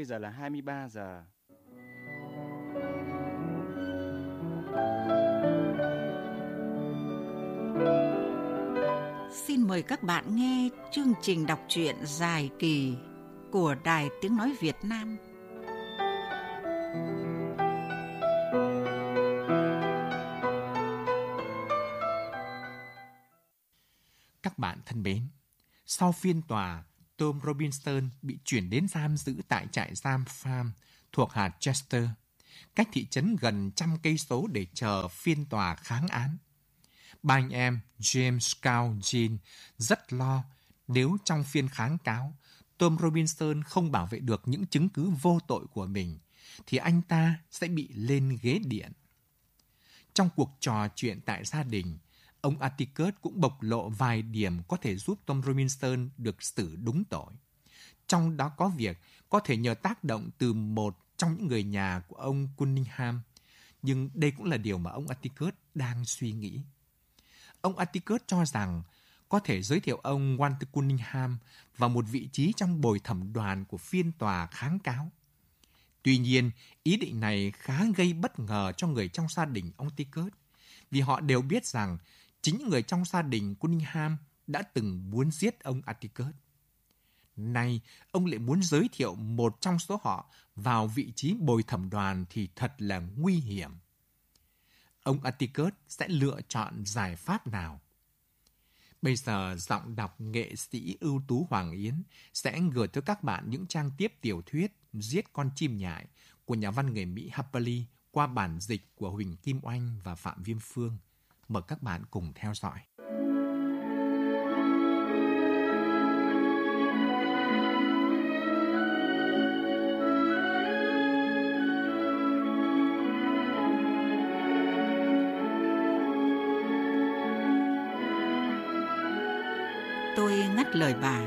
Bây giờ là 23 giờ. Xin mời các bạn nghe chương trình đọc truyện dài kỳ của Đài Tiếng Nói Việt Nam. Các bạn thân mến, sau phiên tòa, Tom Robinson bị chuyển đến giam giữ tại trại giam Farm thuộc hạt Chester, cách thị trấn gần trăm cây số để chờ phiên tòa kháng án. Ba anh em James, Cao, Jean rất lo nếu trong phiên kháng cáo, Tom Robinson không bảo vệ được những chứng cứ vô tội của mình, thì anh ta sẽ bị lên ghế điện. Trong cuộc trò chuyện tại gia đình, ông Atticus cũng bộc lộ vài điểm có thể giúp Tom Robinson được xử đúng tội. Trong đó có việc có thể nhờ tác động từ một trong những người nhà của ông Cunningham, nhưng đây cũng là điều mà ông Atticus đang suy nghĩ. Ông Atticus cho rằng có thể giới thiệu ông Walter Cunningham vào một vị trí trong bồi thẩm đoàn của phiên tòa kháng cáo. Tuy nhiên, ý định này khá gây bất ngờ cho người trong gia đình ông Atticus, vì họ đều biết rằng chính những người trong gia đình Cunningham đã từng muốn giết ông Atticus. Nay, ông lại muốn giới thiệu một trong số họ vào vị trí bồi thẩm đoàn thì thật là nguy hiểm. Ông Atticus sẽ lựa chọn giải pháp nào? Bây giờ, giọng đọc nghệ sĩ ưu tú Hoàng Yến sẽ gửi tới các bạn những trang tiếp tiểu thuyết Giết con chim nhại của nhà văn người Mỹ Harper Lee qua bản dịch của Huỳnh Kim Oanh và Phạm Viêm Phương. Mời các bạn cùng theo dõi. Tôi ngắt lời bà.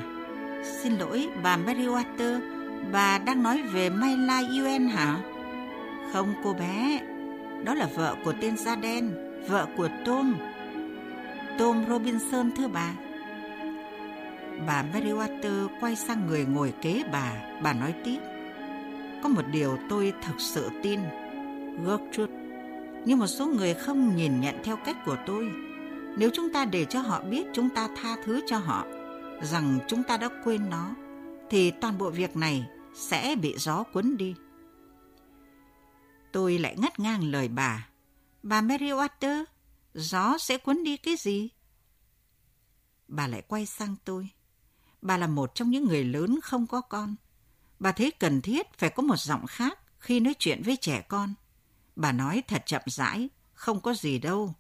Xin lỗi, bà Meriwether, bà đang nói về Mayla Yuen hả? Không cô bé, đó là vợ của tên da đen, vợ của Tom. Tom Robinson thưa bà. Bà Meriwether quay sang người ngồi kế bà, bà nói tiếp. Có một điều tôi thực sự tin, Gertrude, nhưng một số người không nhìn nhận theo cách của tôi. Nếu chúng ta để cho họ biết chúng ta tha thứ cho họ, rằng chúng ta đã quên nó, thì toàn bộ việc này sẽ bị gió cuốn đi. Tôi lại ngắt ngang lời bà. Bà Meriwether, gió sẽ cuốn đi cái gì? Bà lại quay sang tôi. Bà là một trong những người lớn không có con. Bà thấy cần thiết phải có một giọng khác khi nói chuyện với trẻ con. Bà nói thật chậm rãi, không có gì đâu.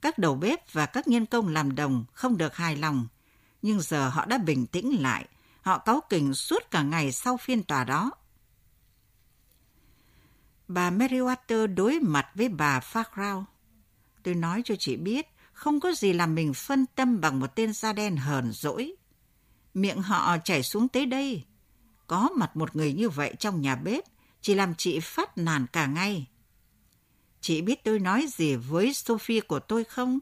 Các đầu bếp và các nhân công làm đồng không được hài lòng, nhưng giờ họ đã bình tĩnh lại. Họ cáu kỉnh suốt cả ngày sau phiên tòa đó. Bà Meriwether đối mặt với bà Farrow. Tôi nói cho chị biết, không có gì làm mình phân tâm bằng một tên da đen hờn dỗi. Miệng họ chảy xuống tới đây. Có mặt một người như vậy trong nhà bếp, chỉ làm chị phát nàn cả ngày. Chị biết tôi nói gì với Sophie của tôi không?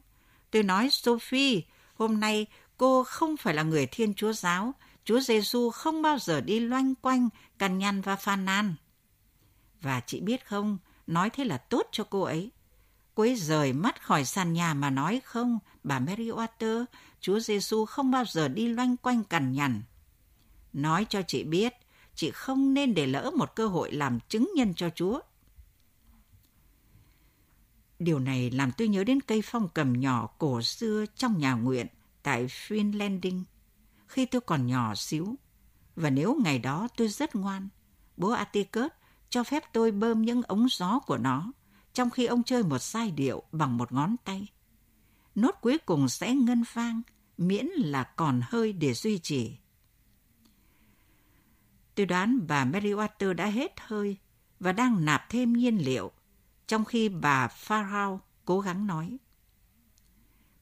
Tôi nói Sophie, hôm nay cô không phải là người Thiên Chúa giáo. Chúa Giêsu không bao giờ đi loanh quanh, cằn nhằn và phàn nàn. Và chị biết không, nói thế là tốt cho cô ấy. Cô ấy rời mắt khỏi sàn nhà mà nói không, bà Mary Water, Chúa Giêsu không bao giờ đi loanh quanh cằn nhằn. Nói cho chị biết, chị không nên để lỡ một cơ hội làm chứng nhân cho Chúa. Điều này làm tôi nhớ đến cây phong cầm nhỏ cổ xưa trong nhà nguyện tại finlanding khi tôi còn nhỏ xíu. Và nếu ngày đó tôi rất ngoan, bố Atticus cho phép tôi bơm những ống gió của nó trong khi ông chơi một giai điệu bằng một ngón tay. Nốt cuối cùng sẽ ngân vang miễn là còn hơi để duy trì. Tôi đoán bà Meriwether đã hết hơi và đang nạp thêm nhiên liệu trong khi bà Farrow cố gắng nói.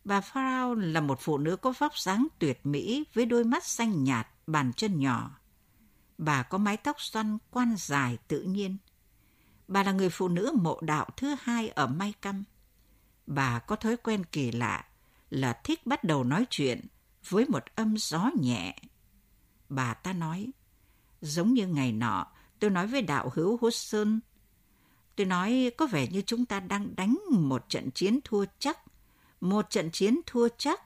Bà Farrow là một phụ nữ có vóc dáng tuyệt mỹ với đôi mắt xanh nhạt, bàn chân nhỏ. Bà có mái tóc xoăn quan dài tự nhiên. Bà là người phụ nữ mộ đạo thứ hai ở Mai Căm. Bà có thói quen kỳ lạ là thích bắt đầu nói chuyện với một âm gió nhẹ. Bà ta nói, giống như ngày nọ, Tôi nói với đạo hữu Hudson. Tôi nói có vẻ như chúng ta đang đánh một trận chiến thua chắc. Một trận chiến thua chắc.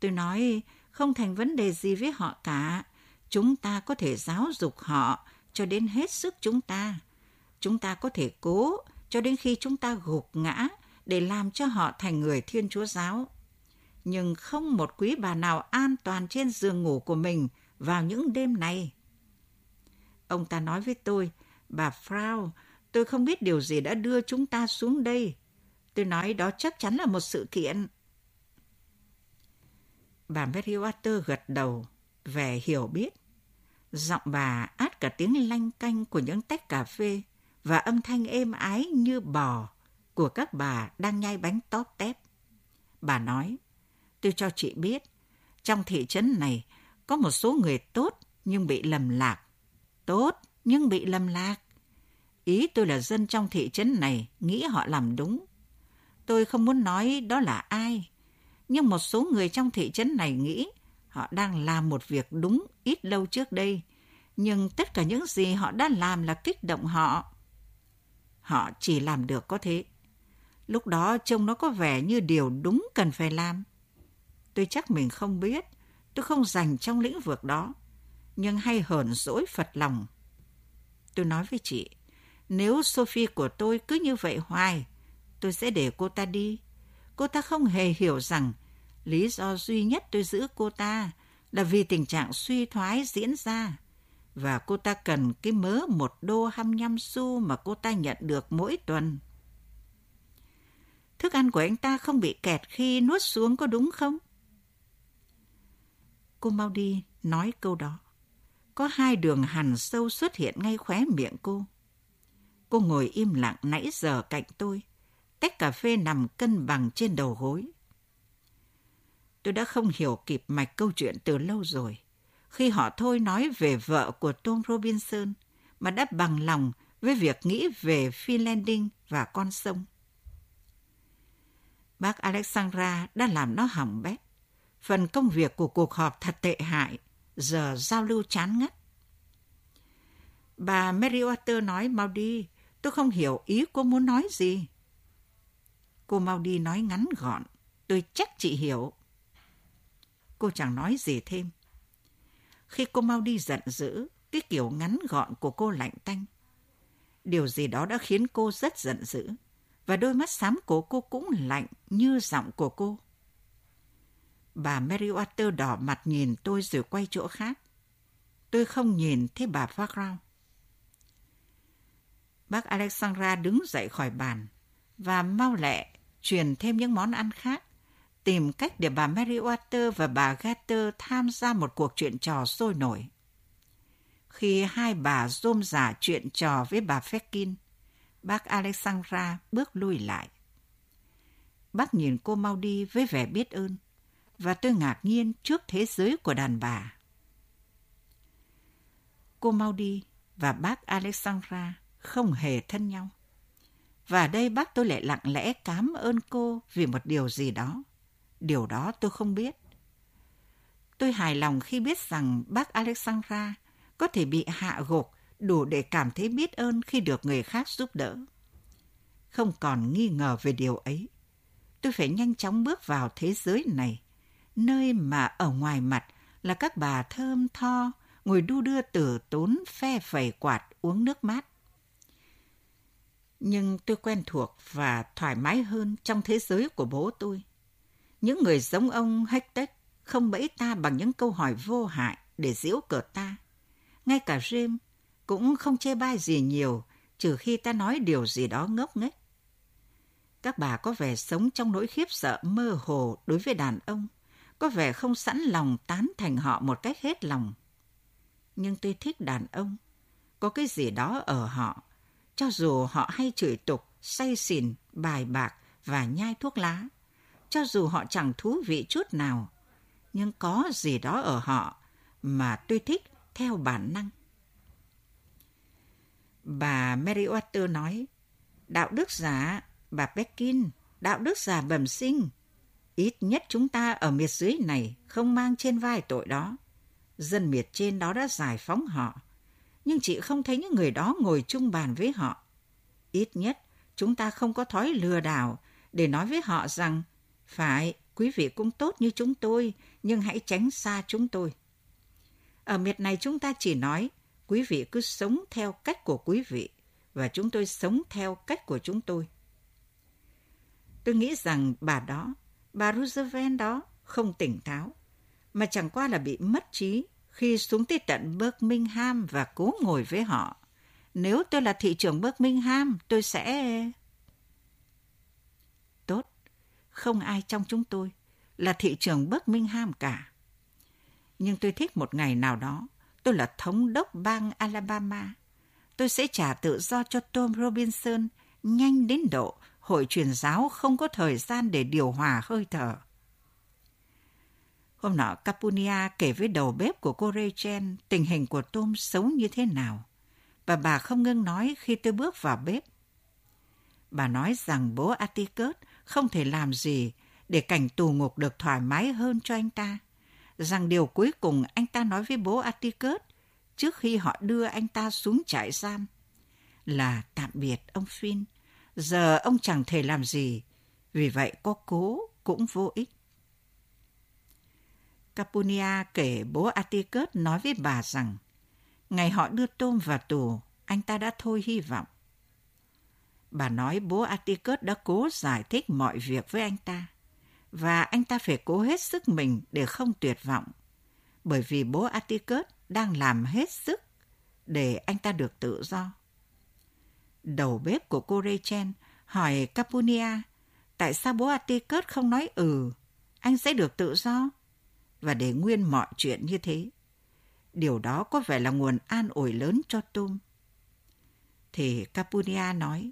Tôi nói không thành vấn đề gì với họ cả. Chúng ta có thể giáo dục họ cho đến hết sức chúng ta. Chúng ta có thể cố cho đến khi chúng ta gục ngã để làm cho họ thành người Thiên Chúa Giáo. Nhưng không một quý bà nào an toàn trên giường ngủ của mình vào những đêm này. Ông ta nói với tôi, bà Frau, tôi không biết điều gì đã đưa chúng ta xuống đây. Tôi nói đó chắc chắn là một sự kiện. Bà Meriwether gật đầu, về hiểu biết. Giọng bà át cả tiếng lanh canh của những tách cà phê và âm thanh êm ái như bò của các bà đang nhai bánh tóp tép. Bà nói, tôi cho chị biết, trong thị trấn này có một số người tốt nhưng bị lầm lạc. Tốt nhưng bị lầm lạc. Ý tôi là dân trong thị trấn này nghĩ họ làm đúng. Tôi không muốn nói đó là ai, nhưng một số người trong thị trấn này nghĩ họ đang làm một việc đúng ít lâu trước đây, nhưng tất cả những gì họ đã làm là kích động họ. Họ chỉ làm được có thế. Lúc đó trông nó có vẻ như điều đúng cần phải làm. Tôi chắc mình không biết, tôi không dành trong lĩnh vực đó, nhưng hay hờn dỗi Phật lòng. Tôi nói với chị, nếu Sophie của tôi cứ như vậy hoài, tôi sẽ để cô ta đi. Cô ta không hề hiểu rằng lý do duy nhất tôi giữ cô ta là vì tình trạng suy thoái diễn ra. Và cô ta cần cái mớ một đô 25 xu mà cô ta nhận được mỗi tuần. Thức ăn của anh ta không bị kẹt khi nuốt xuống có đúng không? Cô mau đi nói câu đó. Có hai đường hằn sâu xuất hiện ngay khóe miệng cô. Cô ngồi im lặng nãy giờ cạnh tôi. Tách cà phê nằm cân bằng trên đầu gối. Tôi đã không hiểu kịp mạch câu chuyện từ lâu rồi. Khi họ thôi nói về vợ của Tom Robinson mà đã bằng lòng với việc nghĩ về Finlanding và con sông. Bác Alexandra đã làm nó hỏng bét. Phần công việc của cuộc họp thật tệ hại, giờ giao lưu chán ngắt. Bà Meriwether nói mau đi, tôi không hiểu ý cô muốn nói gì. Cô mau đi nói ngắn gọn, tôi chắc chị hiểu. Cô chẳng nói gì thêm. Khi cô mau đi giận dữ, cái kiểu ngắn gọn của cô lạnh tanh. Điều gì đó đã khiến cô rất giận dữ, và đôi mắt xám của cô cũng lạnh như giọng của cô. Bà Meriwether đỏ mặt nhìn tôi rồi quay chỗ khác. Tôi không nhìn thấy bà Farrow. Bác Alexandra đứng dậy khỏi bàn và mau lẹ truyền thêm những món ăn khác, tìm cách để bà Mary Water và bà Gatter tham gia một cuộc chuyện trò sôi nổi. Khi hai bà rôm giả chuyện trò với bà Feckin, bác Alexandra bước lui lại. Bác nhìn cô mau đi với vẻ biết ơn và tôi ngạc nhiên trước thế giới của đàn bà. Cô mau đi và bác Alexandra không hề thân nhau. Và đây bác tôi lại lặng lẽ cảm ơn cô vì một điều gì đó. Điều đó tôi không biết. Tôi hài lòng khi biết rằng bác Alexandra có thể bị hạ gục đủ để cảm thấy biết ơn khi được người khác giúp đỡ. Không còn nghi ngờ về điều ấy. Tôi phải nhanh chóng bước vào thế giới này nơi mà ở ngoài mặt là các bà thơm tho, ngồi đu đưa tử tốn phe phẩy quạt uống nước mát. Nhưng tôi quen thuộc và thoải mái hơn trong thế giới của bố tôi. Những người giống ông Hector không bẫy ta bằng những câu hỏi vô hại để giễu cợt ta. Ngay cả Jim cũng không chê bai gì nhiều trừ khi ta nói điều gì đó ngốc nghếch. Các bà có vẻ sống trong nỗi khiếp sợ mơ hồ đối với đàn ông có vẻ không sẵn lòng tán thành họ một cách hết lòng. Nhưng tôi thích đàn ông. Có cái gì đó ở họ, cho dù họ hay chửi tục, say xỉn, bài bạc và nhai thuốc lá. Cho dù họ chẳng thú vị chút nào, nhưng có gì đó ở họ mà tôi thích theo bản năng. Bà Mary Water nói, đạo đức giả, bà Pekin, đạo đức giả bẩm sinh, Ít nhất chúng ta ở miệt dưới này không mang trên vai tội đó. Dân miệt trên đó đã giải phóng họ. nhưng chị không thấy những người đó ngồi chung bàn với họ. Ít nhất, chúng ta không có thói lừa đảo để nói với họ rằng, phải, quý vị cũng tốt như chúng tôi, nhưng hãy tránh xa chúng tôi. Ở miệt này chúng ta chỉ nói, quý vị cứ sống theo cách của quý vị, và chúng tôi sống theo cách của chúng tôi. Tôi nghĩ rằng bà đó, bà Roosevelt đó, không tỉnh táo, mà chẳng qua là bị mất trí khi xuống tới tận Birmingham và cố ngồi với họ. Nếu tôi là thị trưởng Birmingham, tôi sẽ... Tốt, không ai trong chúng tôi là thị trưởng Birmingham cả. Nhưng tôi thích một ngày nào đó, tôi là thống đốc bang Alabama. Tôi sẽ trả tự do cho Tom Robinson nhanh đến độ hội truyền giáo không có thời gian để điều hòa hơi thở. Hôm nọ, Capunia kể với đầu bếp của cô Rachel tình hình của Tom xấu như thế nào. Và bà không ngưng nói khi tôi bước vào bếp. Bà nói rằng bố Atticus không thể làm gì để cảnh tù ngục được thoải mái hơn cho anh ta. Rằng điều cuối cùng anh ta nói với bố Atticus trước khi họ đưa anh ta xuống trại giam là tạm biệt ông Finn. Giờ ông chẳng thể làm gì, vì vậy có cố cũng vô ích. Capunia kể bố Atticus nói với bà rằng ngày họ đưa Tôm vào tù, anh ta đã thôi hy vọng. Bà nói bố Atticus đã cố giải thích mọi việc với anh ta và anh ta phải cố hết sức mình để không tuyệt vọng bởi vì bố Atticus đang làm hết sức để anh ta được tự do. Đầu bếp của cô Rachel hỏi Capunia tại sao bố Atticus không nói ừ, anh sẽ được tự do và để nguyên mọi chuyện như thế. Điều đó có vẻ là nguồn an ủi lớn cho Tum. Thì Capunia nói,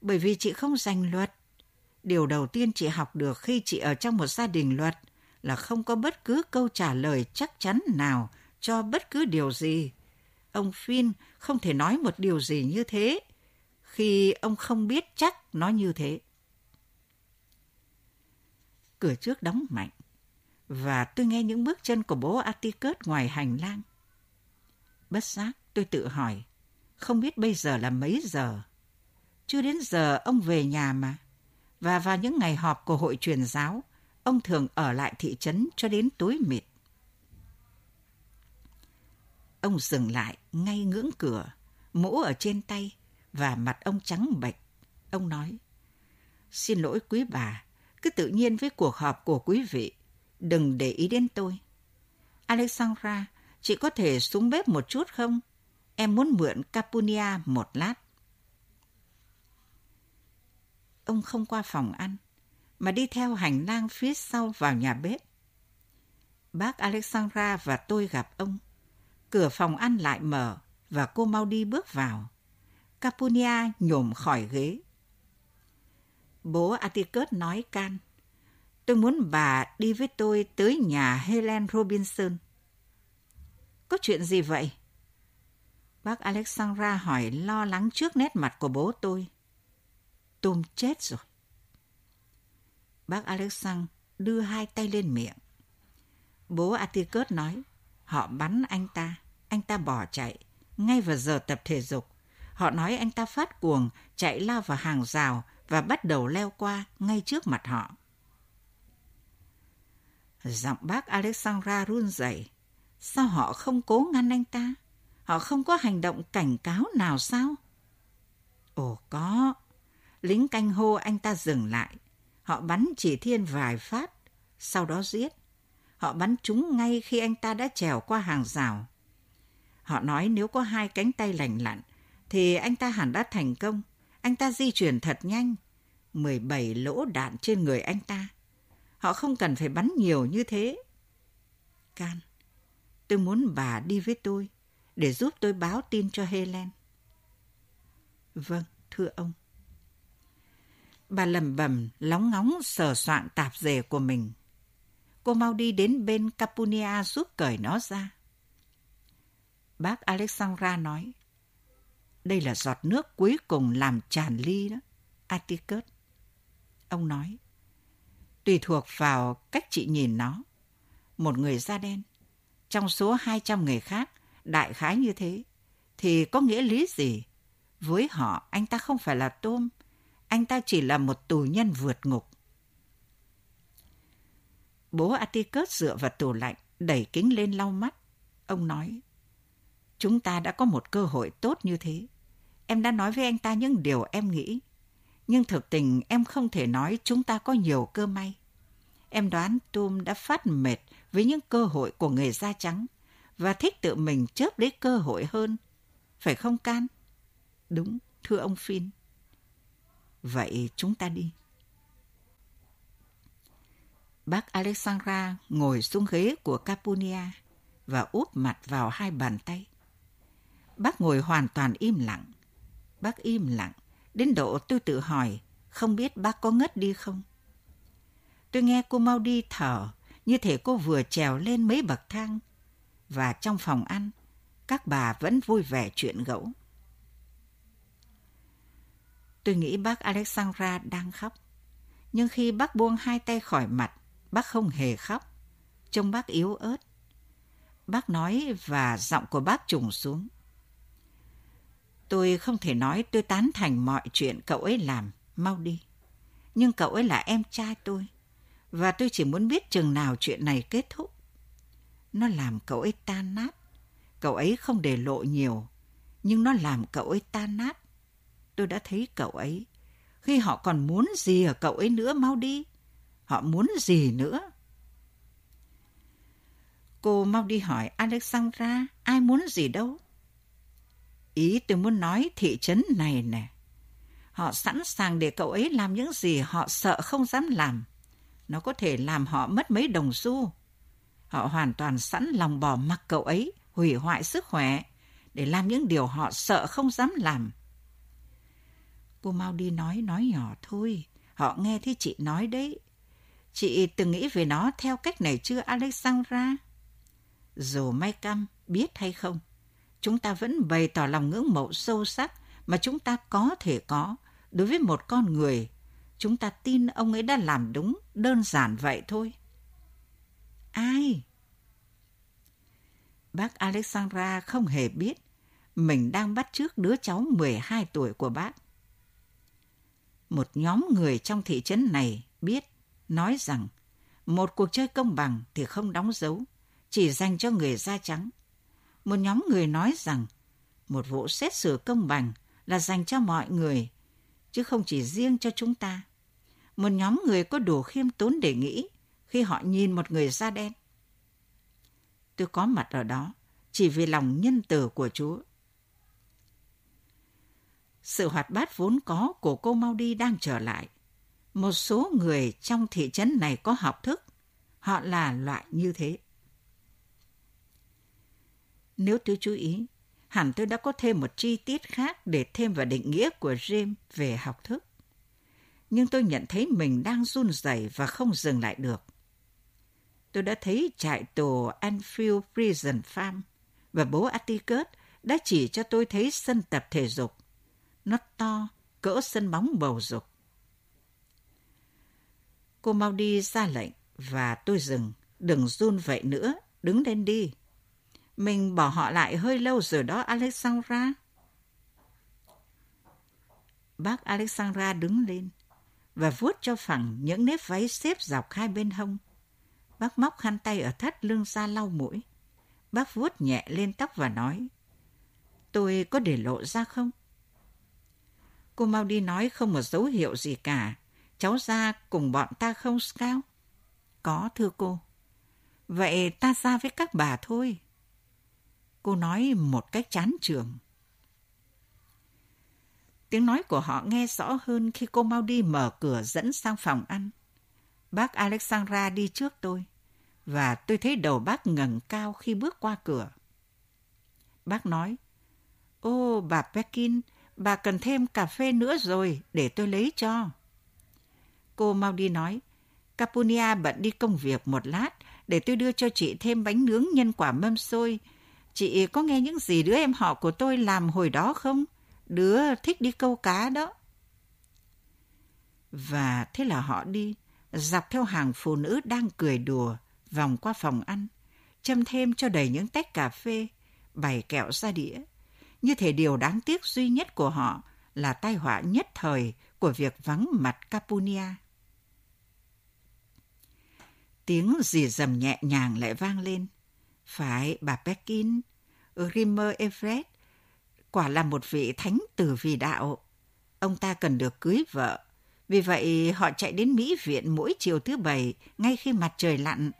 bởi vì chị không danh luật. Điều đầu tiên chị học được khi chị ở trong một gia đình luật là không có bất cứ câu trả lời chắc chắn nào cho bất cứ điều gì. Ông Phin không thể nói một điều gì như thế khi ông không biết chắc nó như thế. Cửa trước đóng mạnh và tôi nghe những bước chân của bố Atticus ngoài hành lang. Bất giác tôi tự hỏi, không biết bây giờ là mấy giờ. Chưa đến giờ ông về nhà mà. Và vào những ngày họp của hội truyền giáo, ông thường ở lại thị trấn cho đến tối mịt. Ông dừng lại ngay ngưỡng cửa, mũ ở trên tay và mặt ông trắng bệch. Ông nói, xin lỗi quý bà, cứ tự nhiên với cuộc họp của quý vị đừng để ý đến tôi. Alexandra, chị có thể xuống bếp một chút không? Em muốn mượn Capunia một lát. Ông không qua phòng ăn, mà đi theo hành lang phía sau vào nhà bếp. Bác Alexandra và tôi gặp ông. Cửa phòng ăn lại mở và cô mau đi bước vào. Capunia nhổm khỏi ghế. Bố Atticus nói can. Tôi muốn bà đi với tôi tới nhà Helen Robinson. Có chuyện gì vậy? Bác Alexandra hỏi lo lắng trước nét mặt của bố tôi. Tôm chết rồi. Bác Alexander đưa hai tay lên miệng. Bố Atticus nói, họ bắn anh ta, anh ta bỏ chạy, ngay vào giờ tập thể dục. Họ nói anh ta phát cuồng, chạy lao vào hàng rào và bắt đầu leo qua ngay trước mặt họ. Giọng bác Alexandra run rẩy. Sao họ không cố ngăn anh ta? Họ không có hành động cảnh cáo nào sao? Ồ có. Lính canh hô anh ta dừng lại. Họ bắn chỉ thiên vài phát, sau đó giết. Họ bắn chúng ngay khi anh ta đã trèo qua hàng rào. Họ nói nếu có hai cánh tay lành lặn, thì anh ta hẳn đã thành công. Anh ta di chuyển thật nhanh. 17 lỗ đạn trên người anh ta. Họ không cần phải bắn nhiều như thế. Can, tôi muốn bà đi với tôi để giúp tôi báo tin cho Helen. Vâng, thưa ông. Bà lầm bầm, lóng ngóng sờ soạn tạp dề của mình. Cô mau đi đến bên Capunia giúp cởi nó ra. Bác Alexandra nói, đây là giọt nước cuối cùng làm tràn ly đó, Atticus. Ông nói, tùy thuộc vào cách chị nhìn nó. Một người da đen, trong số 200 người khác, đại khái như thế, thì có nghĩa lý gì? Với họ, anh ta không phải là tôm. Anh ta chỉ là một tù nhân vượt ngục. Bố Atticus dựa vào tủ lạnh, đẩy kính lên lau mắt. Ông nói, chúng ta đã có một cơ hội tốt như thế. Em đã nói với anh ta những điều em nghĩ. Nhưng thực tình em không thể nói chúng ta có nhiều cơ may. Em đoán Tom đã phát mệt với những cơ hội của người da trắng và thích tự mình chớp lấy cơ hội hơn. Phải không Can? Đúng, thưa ông Phin. Vậy chúng ta đi. Bác Alexandra ngồi xuống ghế của Capunia và úp mặt vào hai bàn tay. Bác ngồi hoàn toàn im lặng. Bác im lặng, đến độ tôi tự hỏi, không biết bác có ngất đi không? Tôi nghe cô mau đi thở, như thể cô vừa trèo lên mấy bậc thang. Và trong phòng ăn, các bà vẫn vui vẻ chuyện gẫu. Tôi nghĩ bác Alexandra đang khóc. Nhưng khi bác buông hai tay khỏi mặt, bác không hề khóc. Trông bác yếu ớt. Bác nói và giọng của bác trùng xuống. Tôi không thể nói tôi tán thành mọi chuyện cậu ấy làm, mau đi. Nhưng cậu ấy là em trai tôi, và tôi chỉ muốn biết chừng nào chuyện này kết thúc. Nó làm cậu ấy tan nát. Cậu ấy không để lộ nhiều, nhưng nó làm cậu ấy tan nát. Tôi đã thấy cậu ấy. Khi họ còn muốn gì ở cậu ấy nữa mau đi. Họ muốn gì nữa? Cô mau đi hỏi Alexandra, ai muốn gì đâu? Ý tôi muốn nói thị trấn này nè. Họ sẵn sàng để cậu ấy làm những gì họ sợ không dám làm. Nó có thể làm họ mất mấy đồng xu. Họ hoàn toàn sẵn lòng bỏ mặc cậu ấy, hủy hoại sức khỏe, để làm những điều họ sợ không dám làm. Cô mau đi nói, nói nhỏ thôi. Họ nghe thấy chị nói đấy. Chị từng nghĩ về nó theo cách này chưa Alexandra? Dù may căm, biết hay không, chúng ta vẫn bày tỏ lòng ngưỡng mộ sâu sắc mà chúng ta có thể có đối với một con người. Chúng ta tin ông ấy đã làm đúng, đơn giản vậy thôi. Ai? Bác Alexandra không hề biết mình đang bắt trước đứa cháu 12 tuổi của bác. Một nhóm người trong thị trấn này biết, nói rằng một cuộc chơi công bằng thì không đóng dấu, chỉ dành cho người da trắng. Một nhóm người nói rằng một vụ xét xử công bằng là dành cho mọi người, chứ không chỉ riêng cho chúng ta. Một nhóm người có đủ khiêm tốn để nghĩ khi họ nhìn một người da đen. Tôi có mặt ở đó chỉ vì lòng nhân từ của Chúa. Sự hoạt bát vốn có của cô mau đi đang trở lại. Một số người trong thị trấn này có học thức. Họ là loại như thế. Nếu tôi chú ý, hẳn tôi đã có thêm một chi tiết khác để thêm vào định nghĩa của James về học thức. Nhưng tôi nhận thấy mình đang run rẩy và không dừng lại được. Tôi đã thấy trại tù Anfield Prison Farm và bố Atticus đã chỉ cho tôi thấy sân tập thể dục. Nó to, cỡ sân bóng bầu dục. Cô mau đi ra lệnh và tôi dừng. Đừng run vậy nữa, đứng lên đi. Mình bỏ họ lại hơi lâu rồi đó Alexandra. Bác Alexandra đứng lên và vuốt cho phẳng những nếp váy xếp dọc hai bên hông. Bác móc khăn tay ở thắt lưng ra lau mũi. Bác vuốt nhẹ lên tóc và nói, tôi có để lộ ra không? Cô mau đi nói không một dấu hiệu gì cả. Cháu ra cùng bọn ta không Scout? Có thưa cô. Vậy ta ra với các bà thôi. Cô nói một cách chán trường. Tiếng nói của họ nghe rõ hơn khi cô mau đi mở cửa dẫn sang phòng ăn. Bác Alexandra đi trước tôi, và tôi thấy đầu bác ngẩng cao khi bước qua cửa. Bác nói, Ô, bà Pekin, bà cần thêm cà phê nữa rồi, để tôi lấy cho. Cô mau đi nói, Capunia bận đi công việc một lát, để tôi đưa cho chị thêm bánh nướng nhân quả mâm xôi. Chị có nghe những gì đứa em họ của tôi làm hồi đó không? Đứa thích đi câu cá đó. Và thế là họ đi, dọc theo hàng phụ nữ đang cười đùa, vòng qua phòng ăn, châm thêm cho đầy những tách cà phê, bày kẹo ra đĩa như thể điều đáng tiếc duy nhất của họ là tai họa nhất thời của việc vắng mặt Capunia. Tiếng rì rầm nhẹ nhàng lại vang lên. Phải, bà Pekin, Rimmer Everett, quả là một vị thánh tử vì đạo. Ông ta cần được cưới vợ. Vì vậy, họ chạy đến Mỹ viện mỗi chiều thứ bảy, ngay khi mặt trời lặn.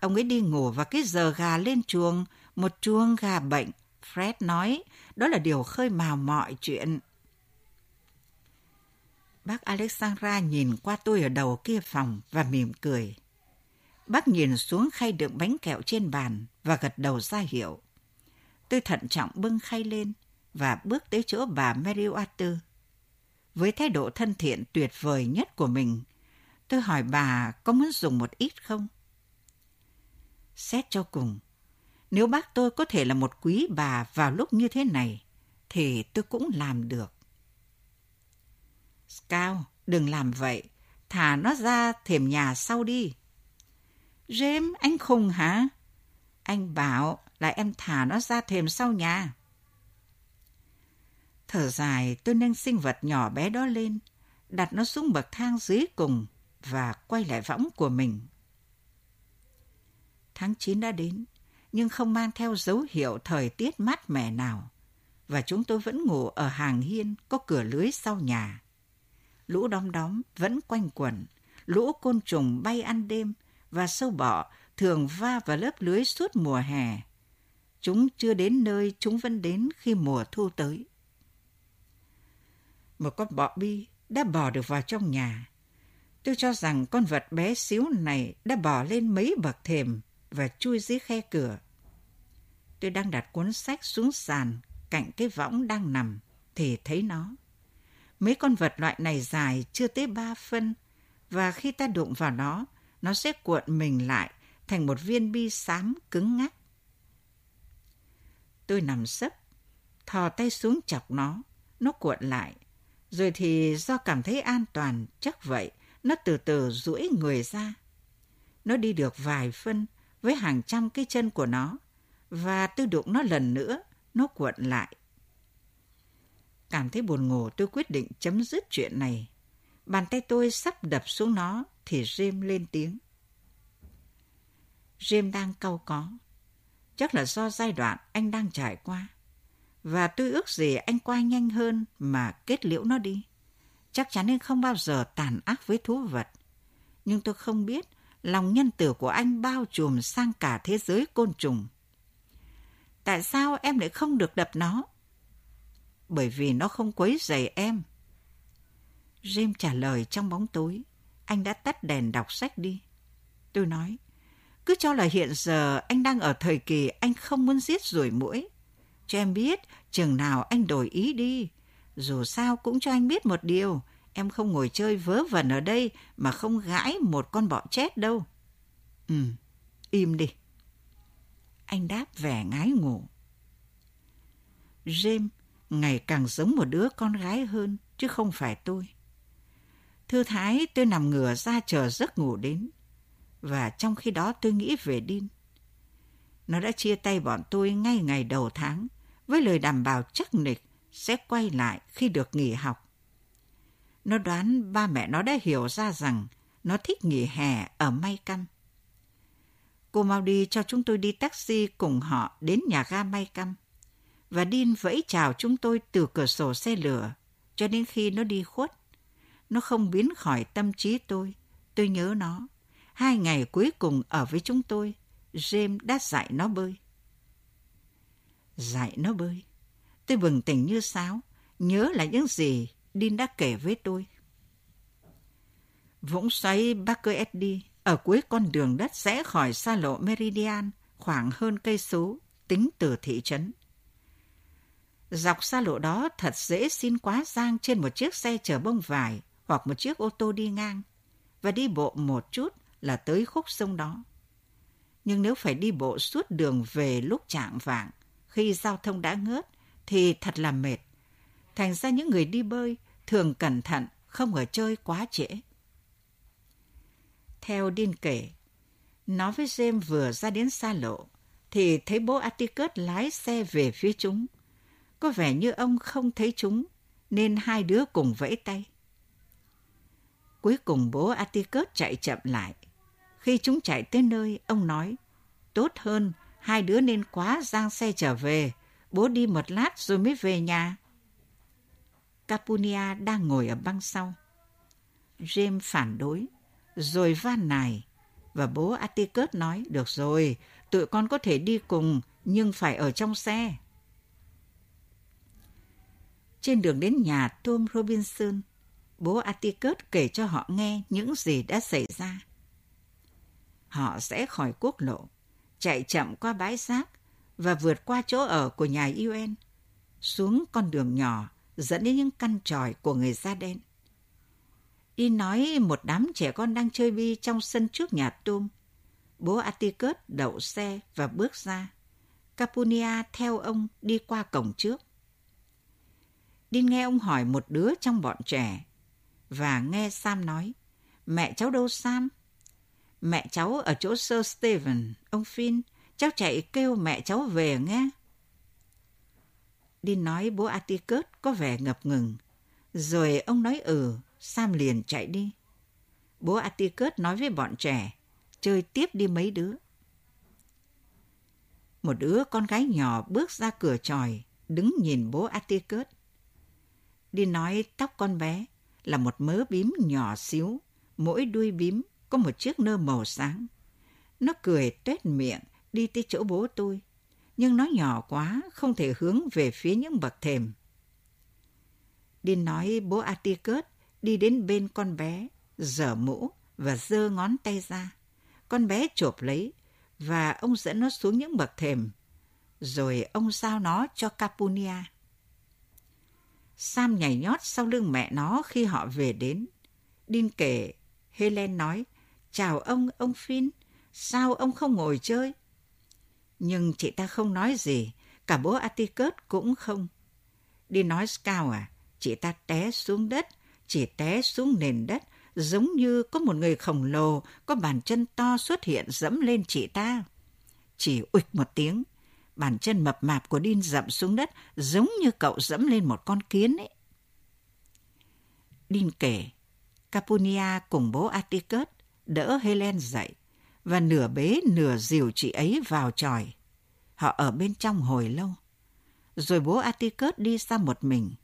Ông ấy đi ngủ vào cái giờ gà lên chuồng, một chuông gà bệnh. Fred nói, đó là điều khơi mào mọi chuyện. Bác Alexandra nhìn qua tôi ở đầu kia phòng và mỉm cười. Bác nhìn xuống khay đựng bánh kẹo trên bàn và gật đầu ra hiệu. Tôi thận trọng bưng khay lên và bước tới chỗ bà Mary Water. Với thái độ thân thiện tuyệt vời nhất của mình, tôi hỏi bà có muốn dùng một ít không? Xét cho cùng, nếu bác tôi có thể là một quý bà vào lúc như thế này, thì tôi cũng làm được. Scout, đừng làm vậy. Thả nó ra thềm nhà sau đi. James, anh khùng hả? Anh bảo là em thả nó ra thềm sau nhà. Thở dài, tôi nâng sinh vật nhỏ bé đó lên, đặt nó xuống bậc thang dưới cùng và quay lại võng của mình. Tháng 9 đã đến, nhưng không mang theo dấu hiệu thời tiết mát mẻ nào, và chúng tôi vẫn ngủ ở hàng hiên có cửa lưới sau nhà. Lũ đom đóm vẫn quanh quẩn, lũ côn trùng bay ăn đêm và sâu bọ thường va vào lớp lưới suốt mùa hè. Chúng chưa đến nơi chúng vẫn đến khi mùa thu tới. Một con bọ bi đã bò được vào trong nhà. Tôi cho rằng con vật bé xíu này đã bò lên mấy bậc thềm và chui dưới khe cửa. Tôi đang đặt cuốn sách xuống sàn cạnh cái võng đang nằm thì thấy nó. Mấy con vật loại này dài chưa tới ba phân và khi ta đụng vào nó, nó sẽ cuộn mình lại thành một viên bi xám cứng ngắc. Tôi nằm sấp, thò tay xuống chọc nó, nó cuộn lại. Rồi thì do cảm thấy an toàn, chắc vậy, nó từ từ duỗi người ra. Nó đi được vài phân với hàng trăm cái chân của nó, và tôi đụng nó lần nữa, nó cuộn lại. Cảm thấy buồn ngủ tôi quyết định chấm dứt chuyện này. Bàn tay tôi sắp đập xuống nó thì Jim lên tiếng. Jim đang cau có. Chắc là do giai đoạn anh đang trải qua. Và tôi ước gì anh qua nhanh hơn mà kết liễu nó đi. Chắc chắn anh không bao giờ tàn ác với thú vật. Nhưng tôi không biết lòng nhân tử của anh bao trùm sang cả thế giới côn trùng. Tại sao em lại không được đập nó? Bởi vì nó không quấy rầy em. Jim trả lời trong bóng tối. Anh đã tắt đèn đọc sách đi. Tôi nói, cứ cho là hiện giờ anh đang ở thời kỳ anh không muốn giết ruồi mũi. Cho em biết, chừng nào anh đổi ý đi. Dù sao cũng cho anh biết một điều, em không ngồi chơi vớ vẩn ở đây mà không gãi một con bọ chết đâu. Ừ, im đi. Anh đáp vẻ ngái ngủ. James ngày càng giống một đứa con gái hơn, chứ không phải tôi. Thư thái tôi nằm ngửa ra chờ giấc ngủ đến. Và trong khi đó tôi nghĩ về Đin. Nó đã chia tay bọn tôi ngay ngày đầu tháng với lời đảm bảo chắc nịch sẽ quay lại khi được nghỉ học. Nó đoán ba mẹ nó đã hiểu ra rằng nó thích nghỉ hè ở May Căn. Cô mau đi cho chúng tôi đi taxi cùng họ đến nhà ga May Căm. Và Đin vẫy chào chúng tôi từ cửa sổ xe lửa cho đến khi nó đi khuất. Nó không biến khỏi tâm trí tôi. Tôi nhớ nó. Hai ngày cuối cùng ở với chúng tôi, James đã dạy nó bơi. Dạy nó bơi. Tôi bừng tỉnh như sáo, nhớ là những gì Đin đã kể với tôi. Vũng xoáy Baker Eddy ở cuối con đường đất rẽ khỏi xa lộ Meridian khoảng hơn cây số tính từ thị trấn. Dọc xa lộ đó thật dễ xin quá giang trên một chiếc xe chở bông vải hoặc một chiếc ô tô đi ngang và đi bộ một chút là tới khúc sông đó. Nhưng nếu phải đi bộ suốt đường về lúc trạng vạng, khi giao thông đã ngớt, thì thật là mệt. Thành ra những người đi bơi thường cẩn thận, không ở chơi quá trễ. Theo Đin kể, nói với James vừa ra đến xa lộ, thì thấy bố Atticus lái xe về phía chúng. Có vẻ như ông không thấy chúng, nên hai đứa cùng vẫy tay. Cuối cùng bố Atticus chạy chậm lại. Khi chúng chạy tới nơi, ông nói, tốt hơn, hai đứa nên quá giang xe trở về, bố đi một lát rồi mới về nhà. Capunia đang ngồi ở băng sau. James phản đối, rồi van nài, và bố Atticus nói, được rồi, tụi con có thể đi cùng, nhưng phải ở trong xe. Trên đường đến nhà Tom Robinson, bố Atticus kể cho họ nghe những gì đã xảy ra. Họ sẽ khỏi quốc lộ, chạy chậm qua bãi rác và vượt qua chỗ ở của nhà UN, xuống con đường nhỏ dẫn đến những căn tròi của người da đen. Y nói một đám trẻ con đang chơi bi trong sân trước nhà tôm. Bố Atticus đậu xe và bước ra. Capunia theo ông đi qua cổng trước. Đi nghe ông hỏi một đứa trong bọn trẻ và nghe Sam nói Mẹ cháu đâu Sam? Mẹ cháu ở chỗ Sir Stephen, ông Finn. Cháu chạy kêu mẹ cháu về nghe. Đi nói bố Atticus có vẻ ngập ngừng. Rồi ông nói ừ, Sam liền chạy đi. Bố Atticus nói với bọn trẻ, chơi tiếp đi mấy đứa. Một đứa con gái nhỏ bước ra cửa tròi, đứng nhìn bố Atticus. Đi nói tóc con bé là một mớ bím nhỏ xíu, mỗi đuôi bím có một chiếc nơ màu sáng. Nó cười tuét miệng đi tới chỗ bố tôi, nhưng nó nhỏ quá, không thể hướng về phía những bậc thềm. Đi nói bố Atticus đi đến bên con bé, dở mũ và giơ ngón tay ra. Con bé chộp lấy và ông dẫn nó xuống những bậc thềm. Rồi ông giao nó cho Capunia. Sam nhảy nhót sau lưng mẹ nó khi họ về đến. Đin kể, Helen nói, chào ông, ông Finn, sao ông không ngồi chơi? Nhưng chị ta không nói gì, cả bố Atticus cũng không. Đi nói Scout à, chị ta té xuống đất, chỉ té xuống nền đất, giống như có một người khổng lồ có bàn chân to xuất hiện dẫm lên chị ta. Chỉ uịch một tiếng, bàn chân mập mạp của Đin dậm xuống đất giống như cậu dẫm lên một con kiến ấy. Đin kể, Capunia cùng bố Atticus đỡ Helen dậy và nửa bế nửa dìu chị ấy vào tròi. Họ ở bên trong hồi lâu. Rồi bố Atticus đi ra một mình.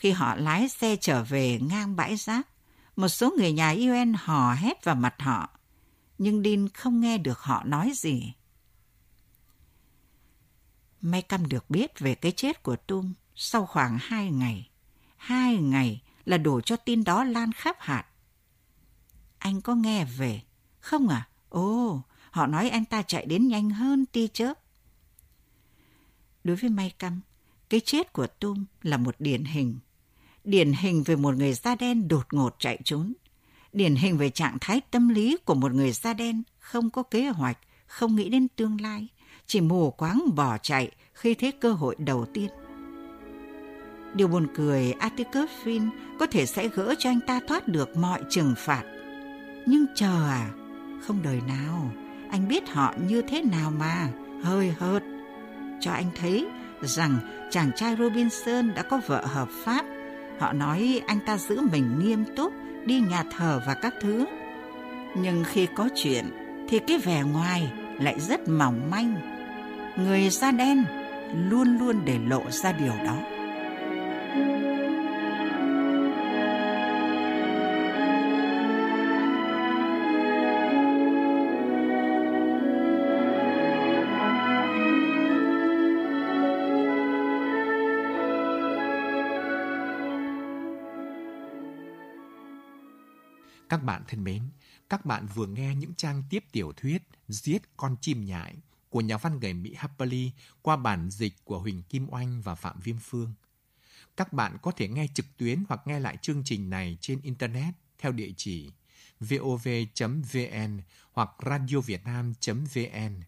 Khi họ lái xe trở về ngang bãi rác, một số người nhà UN hò hét vào mặt họ, nhưng Dean không nghe được họ nói gì. May căm được biết về cái chết của Tum sau khoảng hai ngày. Hai ngày là đủ cho tin đó lan khắp hạt. Anh có nghe về? Không à? Ồ, họ nói anh ta chạy đến nhanh hơn tia chớp. Đối với May Căm, cái chết của Tum là một điển hình. Điển hình về một người da đen đột ngột chạy trốn. Điển hình về trạng thái tâm lý của một người da đen không có kế hoạch, không nghĩ đến tương lai, chỉ mù quáng bỏ chạy khi thấy cơ hội đầu tiên. Điều buồn cười, Atticus Finn có thể sẽ gỡ cho anh ta thoát được mọi trừng phạt. Nhưng chờ à, không đời nào, anh biết họ như thế nào mà, hơi hợt. Cho anh thấy rằng chàng trai Robinson đã có vợ hợp pháp. Họ nói anh ta giữ mình nghiêm túc, đi nhà thờ và các thứ. Nhưng khi có chuyện thì cái vẻ ngoài lại rất mỏng manh. Người da đen luôn luôn để lộ ra điều đó. Các bạn thân mến, các bạn vừa nghe những trang tiếp tiểu thuyết Giết con chim nhại của nhà văn người Mỹ Harper Lee qua bản dịch của Huỳnh Kim Oanh và Phạm Viêm Phương. Các bạn có thể nghe trực tuyến hoặc nghe lại chương trình này trên Internet theo địa chỉ vov.vn hoặc radiovietnam.vn.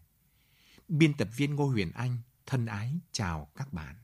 Biên tập viên Ngô Huyền Anh thân ái chào các bạn.